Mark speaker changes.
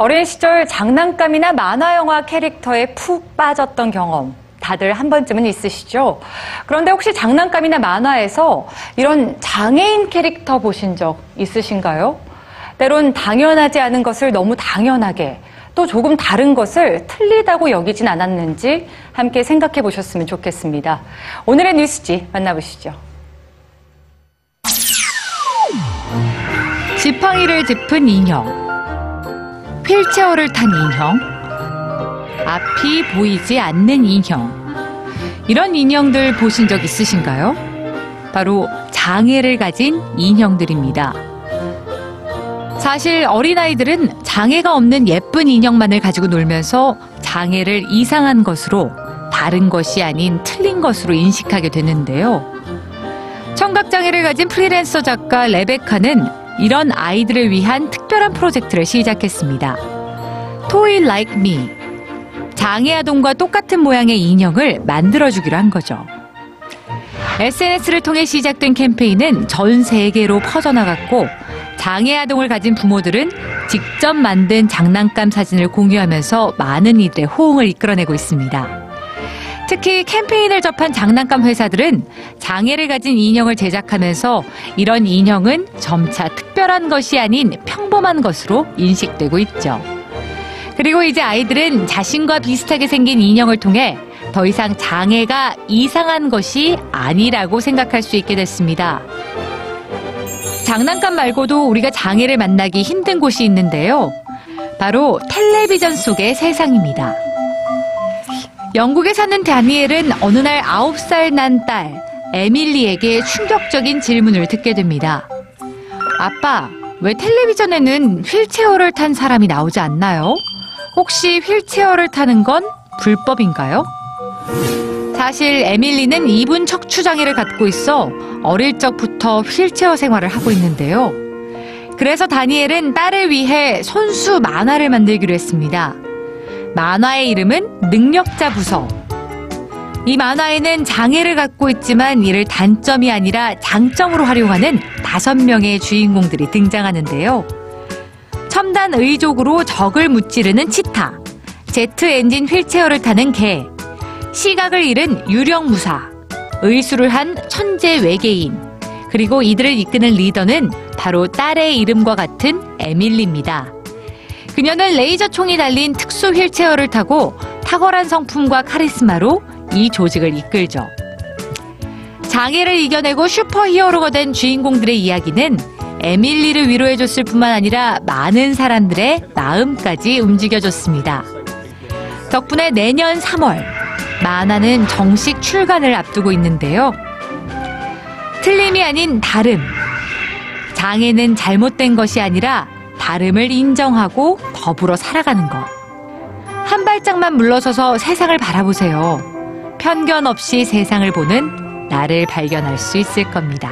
Speaker 1: 어린 시절 장난감이나 만화 영화 캐릭터에 푹 빠졌던 경험 다들 한 번쯤은 있으시죠? 그런데 혹시 장난감이나 만화에서 이런 장애인 캐릭터 보신 적 있으신가요? 때론 당연하지 않은 것을 너무 당연하게 또 조금 다른 것을 틀리다고 여기진 않았는지 함께 생각해 보셨으면 좋겠습니다. 오늘의 뉴스지 만나보시죠. 지팡이를 짚은 인형. 휠체어를 탄 인형, 앞이 보이지 않는 인형. 이런 인형들 보신 적 있으신가요? 바로 장애를 가진 인형들입니다. 사실 어린아이들은 장애가 없는 예쁜 인형만을 가지고 놀면서 장애를 이상한 것으로 다른 것이 아닌 틀린 것으로 인식하게 되는데요. 청각장애를 가진 프리랜서 작가 레베카는 이런 아이들을 위한 특별한 프로젝트를 시작했습니다. Toy Like Me. 장애 아동과 똑같은 모양의 인형을 만들어주기로 한 거죠. SNS를 통해 시작된 캠페인은 전 세계로 퍼져나갔고, 장애 아동을 가진 부모들은 직접 만든 장난감 사진을 공유하면서 많은 이들의 호응을 이끌어내고 있습니다. 특히 캠페인을 접한 장난감 회사들은 장애를 가진 인형을 제작하면서 이런 인형은 점차 특별한 것이 아닌 평범한 것으로 인식되고 있죠. 그리고 이제 아이들은 자신과 비슷하게 생긴 인형을 통해 더 이상 장애가 이상한 것이 아니라고 생각할 수 있게 됐습니다. 장난감 말고도 우리가 장애를 만나기 힘든 곳이 있는데요. 바로 텔레비전 속의 세상입니다. 영국에 사는 다니엘은 어느 날 9살 난 딸 에밀리에게 충격적인 질문을 듣게 됩니다. 아빠, 왜 텔레비전에는 휠체어를 탄 사람이 나오지 않나요? 혹시 휠체어를 타는 건 불법인가요? 사실 에밀리는 이분 척추장애를 갖고 있어 어릴 적부터 휠체어 생활을 하고 있는데요. 그래서 다니엘은 딸을 위해 손수 만화를 만들기로 했습니다. 만화의 이름은 능력자 부서. 이 만화에는 장애를 갖고 있지만 이를 단점이 아니라 장점으로 활용하는 다섯 명의 주인공들이 등장하는데요. 첨단 의족으로 적을 무찌르는 치타, 제트 엔진 휠체어를 타는 개, 시각을 잃은 유령 무사, 의수를 한 천재 외계인, 그리고 이들을 이끄는 리더는 바로 딸의 이름과 같은 에밀리입니다. 그녀는 레이저 총이 달린 특수 휠체어를 타고 탁월한 성품과 카리스마로 이 조직을 이끌죠. 장애를 이겨내고 슈퍼히어로가 된 주인공들의 이야기는 에밀리를 위로해줬을 뿐만 아니라 많은 사람들의 마음까지 움직여줬습니다. 덕분에 내년 3월 만화는 정식 출간을 앞두고 있는데요. 틀림이 아닌 다름. 장애는 잘못된 것이 아니라 다름을 인정하고 더불어 살아가는 것. 한 발짝만 물러서서 세상을 바라보세요. 편견 없이 세상을 보는 나를 발견할 수 있을 겁니다.